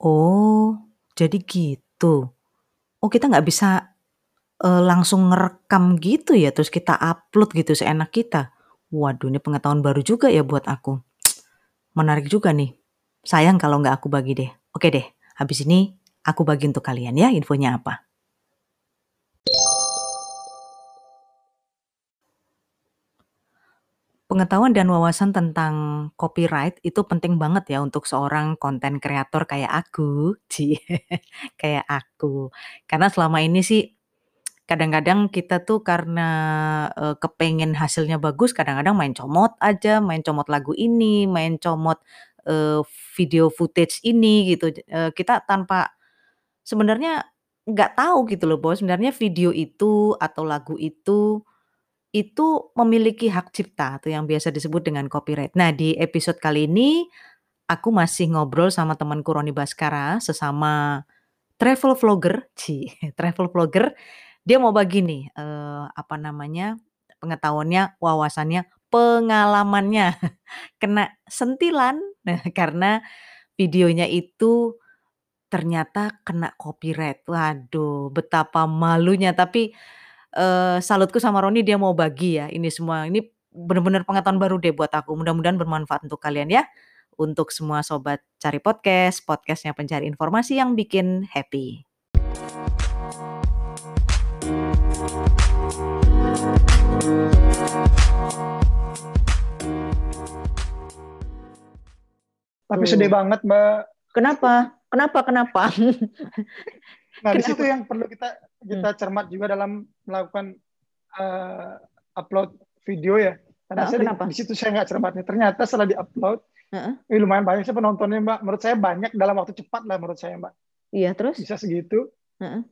Oh, jadi gitu. Oh, kita nggak bisa, eee, langsung ngerekam gitu ya, terus kita upload gitu seenak kita? Waduh, ini pengetahuan baru juga ya buat aku. Menarik juga nih. Sayang kalau nggak aku bagi deh. Oke deh, habis ini aku bagi untuk kalian ya infonya apa. Pengetahuan dan wawasan tentang copyright itu penting banget ya untuk seorang konten kreator kayak aku, cie, kayak aku. Karena selama ini sih kadang-kadang kita tuh karena, eee, kepengen hasilnya bagus, kadang-kadang main comot aja, main comot lagu ini, main comot, eee, video footage ini gitu, eee, kita tanpa sebenarnya nggak tahu gitu loh bahwa sebenarnya video itu atau lagu itu, itu memiliki hak cipta atau yang biasa disebut dengan copyright. Nah, di episode kali ini aku masih ngobrol sama temanku Roni Baskara, sesama travel vlogger, cie, travel vlogger. Dia mau bagi nih, eee, apa namanya, pengetahuannya, wawasannya, pengalamannya kena sentilan, nah karena videonya itu ternyata kena copyright. Waduh, betapa malunya, tapi, eee, salutku sama Roni dia mau bagi ya ini semua. Ini bener-bener pengetahuan baru deh buat aku, mudah-mudahan bermanfaat untuk kalian ya. Untuk semua sobat Cari Podcast, podcast-nya pencari informasi yang bikin happy. Tapi sedih banget, Mbak. Kenapa? Kenapa kenapa? Nah, di Kenapa? situ yang perlu kita kita Hmm. cermat juga dalam melakukan eee, upload video ya. Karena Heeh, saya di kenapa? di situ saya nggak cermatnya. Ternyata setelah di-upload, Heeh. wih lumayan banyak sih penontonnya, Mbak. Menurut saya banyak dalam waktu cepat lah menurut saya, Mbak. Iya, terus? Bisa segitu. Heeh.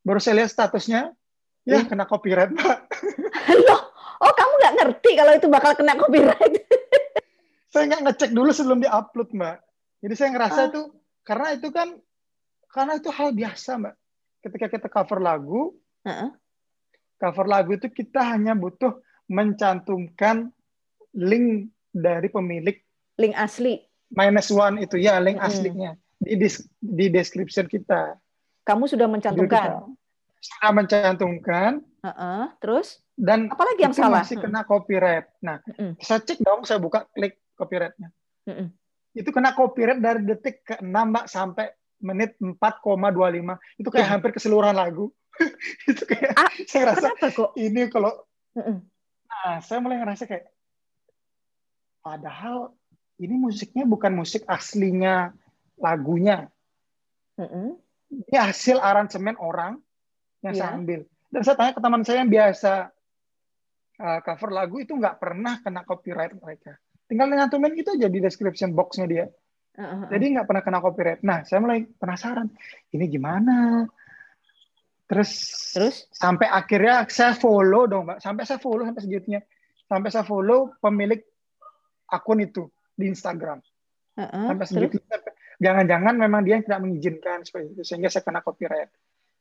Baru saya lihat statusnya, ya Iya. kena copyright, Mbak. Loh, oh kamu nggak ngerti kalau itu bakal kena copyright? Saya nggak ngecek dulu sebelum di-upload, Mbak. Jadi saya ngerasa Ah. itu karena itu kan karena itu hal biasa, Mbak. Ketika kita cover lagu, Heeh. cover lagu itu kita hanya butuh mencantumkan link dari pemilik Link asli. minus one itu ya link Mm-mm. aslinya di di description kita Kamu sudah mencantumkan. kita. sudah mencantumkan Heeh, terus? dan Apalagi yang salah? masih kena copyright. Nah, saya cek dong, saya buka klik copyrightnya. Itu kena copyright dari detik ke-6 Mbak sampai menit 4,25. Itu kayak Loh. hampir keseluruhan lagu. itu kayak Ah, saya rasa kok? ini kalau. Nah, saya mulai ngerasa kayak, padahal ini musiknya bukan musik aslinya lagunya. Mm-mm. Ini hasil aransemen orang yang saya Iya. ambil. Dan saya tanya ke teman saya yang biasa uh, cover lagu itu nggak pernah kena copyright mereka. Tinggal nyantumin itu aja di description box-nya dia. Jadi nggak pernah kena copyright. Nah, saya mulai penasaran, ini gimana? Terus, Terus? sampai akhirnya saya follow dong, Mbak. Sampai saya follow sampai segitunya. Sampai saya follow pemilik akun itu di Instagram. Sampai terus? segitu. Jangan-jangan memang dia yang tidak mengizinkan seperti itu sehingga saya kena copyright.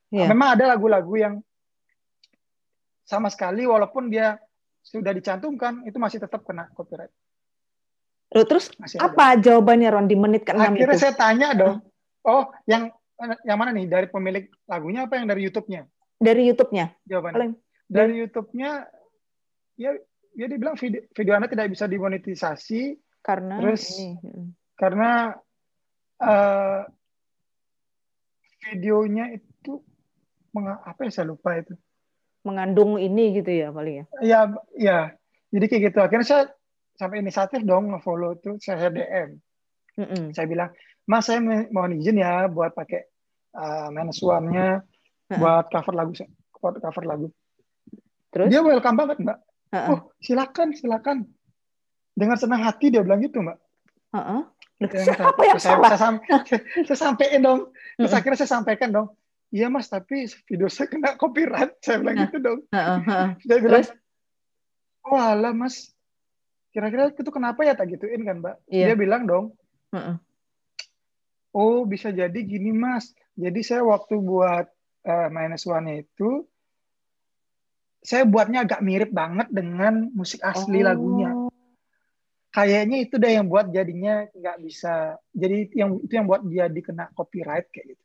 Iya. Memang ada lagu-lagu yang sama sekali walaupun dia sudah dicantumkan itu masih tetap kena copyright. Loh, terus Masih ada. apa jawabannya Ron di menit ke-6 Akhirnya itu? saya tanya dong, oh yang yang mana nih dari pemilik lagunya apa yang dari YouTube-nya? Dari YouTube-nya. Jawabannya. Dari YouTube-nya ya ya dibilang video, video Anda tidak bisa dimonetisasi karena Terus- ini. mm. karena eh, videonya itu apa ya saya lupa itu. mengandung ini gitu ya paling ya. Ya ya. Jadi kayak gitu. Akhirnya saya sampai inisiatif dong nge-follow tuh saya DM. Mm-mm. Saya bilang, "Mas, saya mohon izin ya buat pakai uh, one-nya Heeh. buat cover lagu buat cover lagu." Terus? Dia welcome banget, Mbak. Heeh. Oh, silakan, silakan. Dengan senang hati dia bilang gitu, Mbak. Loh, siapa hati. yang saya, salah? saya, sam- saya sampein dong. Terus Mm-mm. akhirnya saya sampaikan dong. Iya mas, tapi video saya kena copyright. Saya bilang Nah. gitu dong. Heeh. Dia bilang, Terus? oh alah mas, kira-kira itu kenapa ya tak gituin kan mbak? Iya. Dia bilang dong, Heeh. oh bisa jadi gini mas. Jadi saya waktu buat eh, minus one itu, saya buatnya agak mirip banget dengan musik asli Oh. lagunya. kayaknya itu deh yang buat jadinya nggak bisa jadi yang itu yang buat dia dikena copyright kayak gitu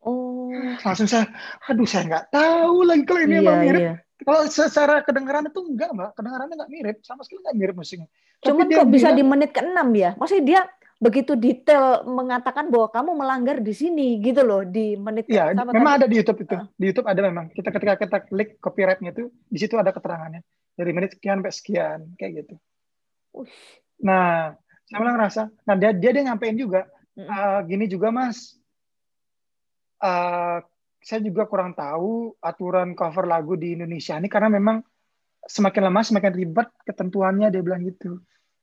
Oh, langsung saya aduh saya nggak tahu lagi kalau ini iya, emang mirip iya. Kalau secara kedengaran itu enggak mbak kedengarannya nggak mirip sama sekali nggak mirip musiknya Cuman Tapi kok bisa bilang- di menit ke-6 ya? Maksudnya dia begitu detail mengatakan bahwa kamu melanggar di sini gitu loh di menit Iya, sama memang tadi. ada di YouTube itu. Ah. Di YouTube ada memang. Kita ketika kita klik copyrightnya itu, di situ ada keterangannya. Dari menit sekian sampai sekian, kayak gitu. Ush. Nah, saya malah ngerasa, nah dia dia, dia nyampein juga. "Ah, gini juga mas, Ah, saya juga kurang tahu aturan cover lagu di Indonesia ini karena memang semakin lama semakin ribet ketentuannya dia bilang gitu.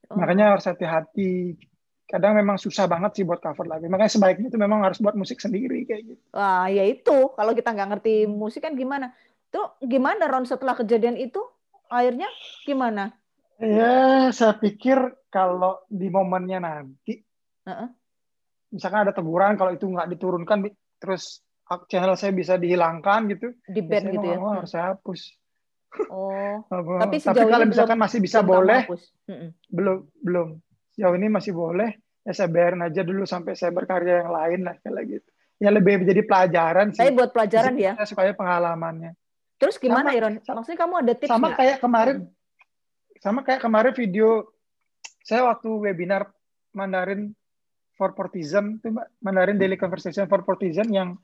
Oh. Makanya harus hati-hati. Kadang memang susah banget sih buat cover lagu. Makanya sebaiknya itu memang harus buat musik sendiri kayak gitu. Wah, ya itu. Kalau kita nggak ngerti musik kan gimana? Tuh gimana Ron setelah kejadian itu? Akhirnya gimana? Ya, saya pikir kalau di momennya nanti, Heeh. misalkan ada teguran kalau itu nggak diturunkan, terus channel saya bisa dihilangkan gitu, Di saya gitu ya? harus saya hapus. Oh, Tapi Tapi sejauh kalau ini misalkan belum- masih bisa belum boleh. Mm-mm. belum belum. Sejauh ini masih boleh, ya saya biarin aja dulu sampai saya berkarya yang lain lah kayak gitu. Ya lebih menjadi pelajaran sih. Tapi buat pelajaran ya. Saya supaya pengalamannya. Terus gimana Sama- Iron? Maksudnya kamu ada tips sama nggak? kayak kemarin sama kayak kemarin video saya waktu webinar Mandarin for Portism itu Mbak, Mandarin Daily Conversation for Portism yang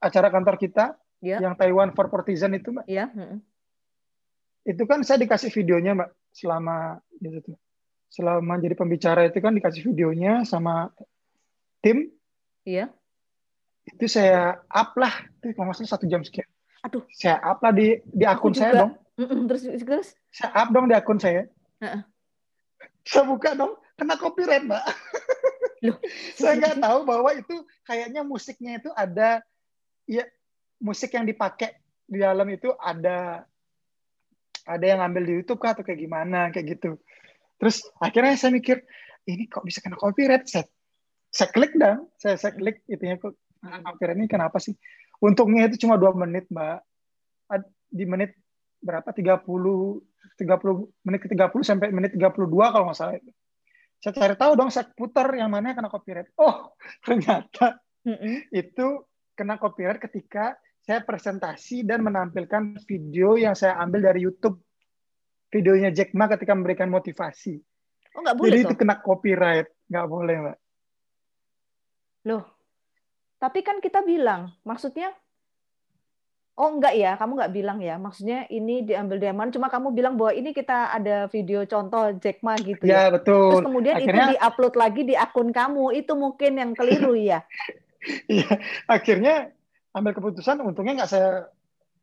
acara kantor kita Ya. yang Taiwan for Portism itu Mbak Ya. mm-mm. itu kan saya dikasih videonya Mbak selama gitu selama jadi pembicara itu kan dikasih videonya sama tim Iya. itu saya up lah itu kalau salah satu jam sekian Aduh. saya up lah di di akun saya dong. Terus terus. saya up dong di akun saya. Heeh. Saya buka dong, kena copyright, Mbak. Loh. saya nggak tahu bahwa itu kayaknya musiknya itu ada, ya musik yang dipakai di dalam itu ada ada yang ngambil di YouTube kah atau kayak gimana kayak gitu. Terus akhirnya saya mikir ini kok bisa kena copyright? Saya, saya klik dong, saya saya klik itunya kok kena copyright ini kenapa sih? Untungnya itu cuma dua menit, Mbak. Di menit berapa 30 30 menit ke 30 sampai menit 32 kalau nggak salah itu. Saya cari tahu dong, saya putar yang mana yang kena copyright. Oh, ternyata Mm-mm. itu kena copyright ketika saya presentasi dan menampilkan video yang saya ambil dari YouTube. Videonya Jack Ma ketika memberikan motivasi. Oh nggak Jadi boleh itu toh. kena copyright. Nggak boleh, Mbak. Loh. Tapi kan kita bilang, maksudnya Oh enggak ya, kamu nggak bilang ya. Maksudnya ini diambil dari mana? Cuma kamu bilang bahwa ini kita ada video contoh Jack Ma gitu ya. Ya, betul. Terus kemudian Akhirnya- itu diupload lagi di akun kamu. Itu mungkin yang keliru ya. Iya, akhirnya ambil keputusan untungnya nggak saya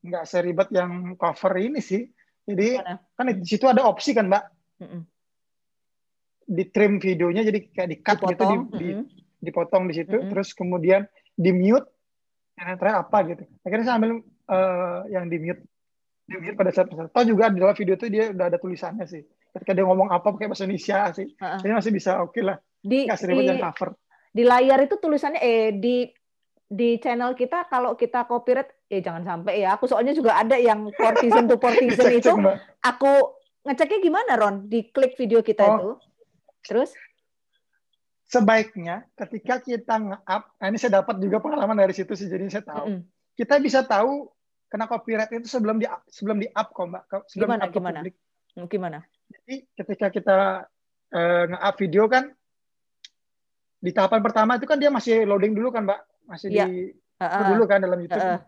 nggak seribet yang cover ini sih. Jadi Gimana? kan di situ ada opsi kan, Mbak. Mm-mm. di trim videonya jadi kayak di cut gitu di, Dipotong. di- mm-mm. dipotong di situ Mm-mm. terus kemudian di mute yang terakhir apa gitu akhirnya saya ambil eh, yang di mute di mute pada saat toh juga di dalam video itu dia udah ada tulisannya sih ketika dia ngomong apa pakai bahasa Indonesia sih Ha-ha. jadi masih bisa oke lah Di, nggak seribet di, yang cover di layar itu tulisannya eh di di channel kita kalau kita copyright eh jangan sampai ya. Aku soalnya juga ada yang partisan to partisan itu. Mbak. Aku ngeceknya gimana Ron? Di klik video kita Oh. itu. Terus sebaiknya ketika kita nge-up nah ini saya dapat juga pengalaman dari situ sih jadi saya tahu mm-mm. kita bisa tahu kena copyright itu sebelum di sebelum di up kok mbak sebelum Gimana, gimana? publik. gimana? Jadi ketika kita eh, nge-up video kan di tahapan pertama itu kan dia masih loading dulu kan, Mbak. Masih Iya. di Heeh. dulu kan dalam YouTube. Heeh.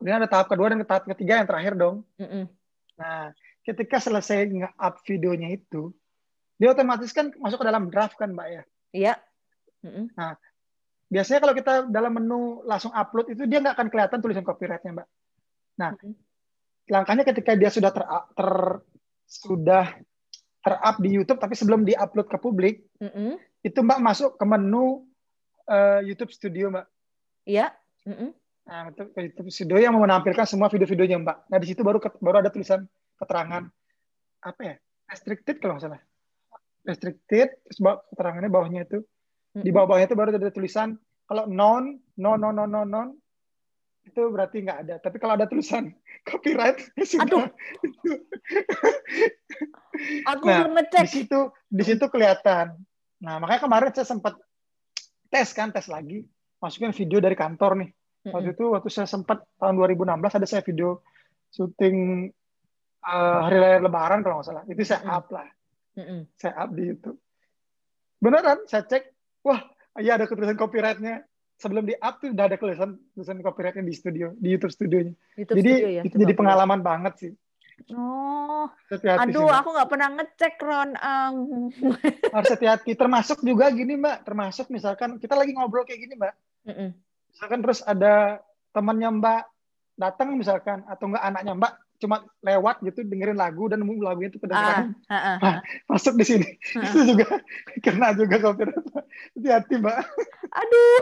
Kemudian ada tahap kedua dan tahap ketiga yang terakhir dong. Mm-mm. Nah, ketika selesai nge-up videonya itu, dia otomatis kan masuk ke dalam draft kan, Mbak ya. Iya. Mm-mm. Biasanya kalau kita dalam menu langsung upload itu dia nggak akan kelihatan tulisan copyrightnya, Mbak. Nah, Mm-mm. langkahnya ketika dia sudah ter, ter sudah ter-up di YouTube tapi sebelum di-upload ke publik, Mm-mm. Itu Mbak masuk ke menu eh, YouTube Studio, Mbak. Iya. Mm-mm. Nah, itu ke YouTube Studio yang menampilkan semua video-videonya, Mbak. Nah, di situ baru baru ada tulisan keterangan apa ya? Restricted kalau nggak salah. Restricted, terus bawa- keterangannya bawahnya itu. Di bawah-bawahnya itu baru ada tulisan kalau non, non, non, non, non, non, itu berarti nggak ada. Tapi kalau ada tulisan copyright, ya sudah. Aduh. Aku Nah, belum ngecek. di situ di situ kelihatan. Nah, makanya kemarin saya sempat tes kan, tes lagi, masukin video dari kantor nih. Waktu itu waktu saya sempat tahun 2016 ada saya video syuting eh, hari raya Lebaran kalau nggak salah. Itu saya up lah, saya up di YouTube. Beneran, saya cek, wah, iya ada tulisan copyrightnya. Sebelum di up tuh udah ada tulisan tulisan copyrightnya di studio, di YouTube studionya. YouTube jadi studio ya. itu jadi pengalaman banget sih. Oh, Hati-hati sih, aduh, Mbak. aku nggak pernah ngecek Ron. Am. harus hati-hati. Termasuk juga gini Mbak, termasuk misalkan kita lagi ngobrol kayak gini Mbak, Mm-mm. misalkan terus ada temannya Mbak datang misalkan atau enggak anaknya Mbak cuma lewat gitu dengerin lagu dan lagunya itu kedengeran ah, ah, Ah. masuk di sini ah. itu juga kena juga copyright Mbak. hati-hati Mbak Aduh.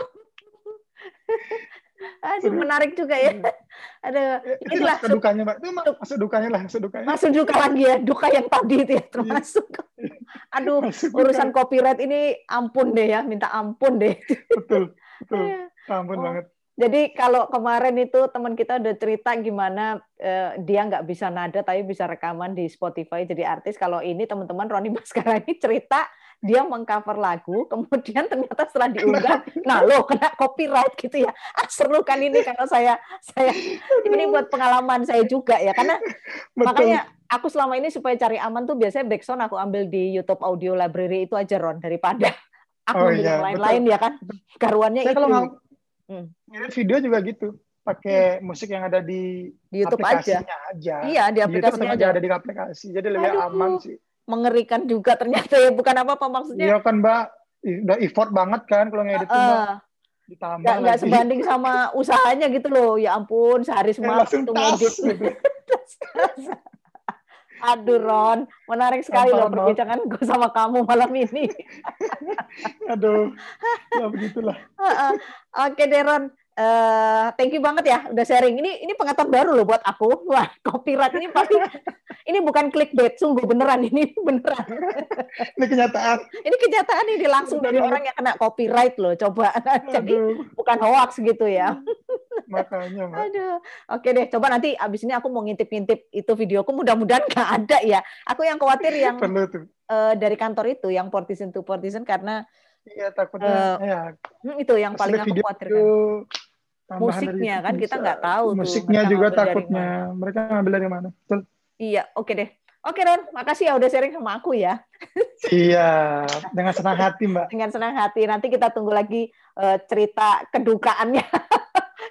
Aduh, Serius. menarik juga ya. Aduh, itu inilah masuk dukanya Mbak itu masuk dukanya lah masuk dukanya masuk duka lagi ya, duka yang tadi itu ya termasuk. Aduh, Masuk urusan duka. copyright ini ampun deh ya, minta ampun deh. betul betul Iya. ampun Oh. banget Jadi kalau kemarin itu teman kita udah cerita gimana eh, dia nggak bisa nada tapi bisa rekaman di Spotify jadi artis. Kalau ini teman-teman Roni Baskara ini cerita dia mengcover lagu, kemudian ternyata setelah diunggah, nah lo kena copyright gitu ya. Ah, seru kan ini karena saya saya ini buat pengalaman saya juga ya karena betul makanya aku selama ini supaya cari aman tuh biasanya backsound aku ambil di YouTube Audio Library itu aja Ron daripada aku Oh iya, yang lain-lain ya kan. Karuannya saya itu kalau Hmm. ngedit video juga gitu pakai musik yang ada di di YouTube aja. aplikasinya aja. Iya, di Di aplikasinya tetap aja. aja ada di aplikasi. Jadi lebih Aduh. aman sih. Mengerikan juga ternyata ya, bukan apa-apa maksudnya. Iya kan Mbak, udah effort banget kan kalau ngedit tuh Mbak. Ditambah lagi. sebanding sama usahanya gitu loh. Ya ampun, sehari Eh, semalam tuh tas ngedit. gitu. Aduh Ron, menarik sekali loh perbincangan gue sama kamu malam ini. Aduh, ya begitulah. Heeh. Oke deh Ron, Eh, thank you banget ya udah sharing. Ini ini pengetahuan baru loh buat aku. Wah, copyright ini pasti ini bukan clickbait, sungguh beneran ini beneran. Ini kenyataan. Ini kenyataan ini langsung dari orang yang kena copyright loh. Coba. Jadi Aduh, bukan hoax gitu ya. Makanya Mbak. Aduh. Oke deh, coba nanti abis ini aku mau ngintip-ngintip itu videoku. Mudah-mudahan nggak ada ya. Aku yang khawatir yang Perlu tuh. eh, dari kantor itu, yang partisan to partisan karena Iya takutnya ya hmm, itu yang paling aku video khawatirkan. Musiknya kan kita nggak tahu tuh Musiknya mereka juga takutnya mereka ngambil dari mana? Betul. Iya, oke deh. Oke Ron, makasih ya udah sharing sama aku ya. Iya, dengan senang hati Mbak. Dengan senang hati. Nanti kita tunggu lagi eh, cerita kedukaannya.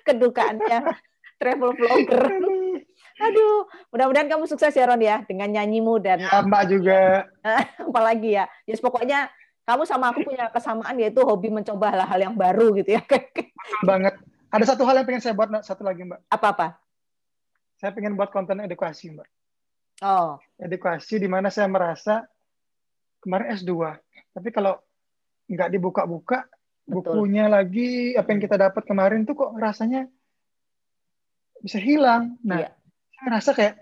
kedukaannya travel vlogger. Aduh, mudah-mudahan kamu sukses ya Ron ya dengan nyanyimu dan Ya, Mbak juga. apalagi ya. Yes, pokoknya kamu sama aku punya kesamaan yaitu hobi mencoba hal-hal yang baru gitu ya. banget. Ada satu hal yang pengen saya buat satu lagi Mbak. Apa-apa? Saya pengen buat konten edukasi Mbak. Oh, Edukasi di mana saya merasa kemarin S2, tapi kalau nggak dibuka-buka. Bukunya lagi apa yang kita dapat kemarin tuh kok rasanya bisa hilang. Nah, Iya. saya ngerasa kayak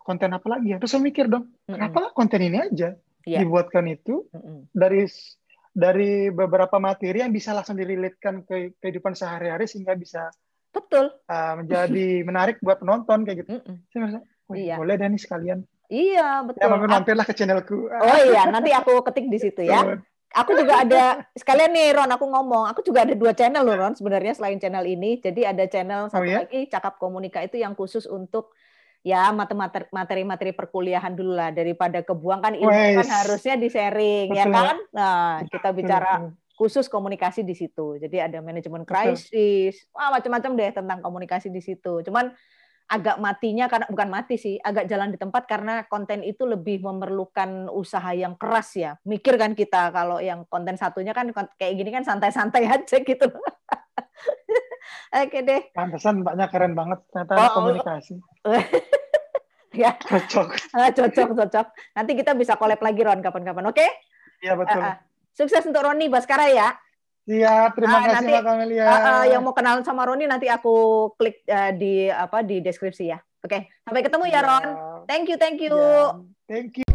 konten apa lagi ya? Terus saya mikir dong, Mm-mm. kenapa konten ini aja Iya. dibuatkan itu Mm-mm. dari dari beberapa materi yang bisa langsung dirilitkan ke kehidupan sehari-hari sehingga bisa betul. uh, menjadi menarik buat penonton kayak gitu. Mm-mm. Saya merasa, "Wih, Iya. boleh deh nih sekalian. Iya, Ya, betul. mampir mampirlah ke channelku. Oh iya, nanti aku ketik di situ ya. Aku juga ada sekalian nih Ron, aku ngomong, aku juga ada dua channel loh Ron sebenarnya selain channel ini. Jadi ada channel satu ya? lagi Cakap Komunika itu yang khusus untuk ya materi-materi perkuliahan dulu lah daripada kebuang kan ilmu kan harusnya di-sharing ya Betul. kan. Nah, kita bicara Betul. khusus komunikasi di situ. Jadi ada manajemen krisis, wah macam-macam deh tentang komunikasi di situ. Cuman agak matinya karena bukan mati sih, agak jalan di tempat karena konten itu lebih memerlukan usaha yang keras ya. Mikir kan kita kalau yang konten satunya kan kayak gini kan santai-santai aja gitu. Oke deh. Pantesan mbaknya keren banget ternyata Oh, oh. komunikasi. Ya, Cocok. ah, cocok cocok. Nanti kita bisa collab lagi Ron kapan-kapan. Oke? Iya betul. Ah, ah. Sukses untuk Roni Baskara ya. Siap, terima Ah, kasih nanti, Mbak Kamelia. Ah, ah, yang mau kenalan sama Roni nanti aku klik eh, di apa di deskripsi ya. Oke, sampai ketemu ya Ron. Siap. Thank you, thank you. Ya, Thank you.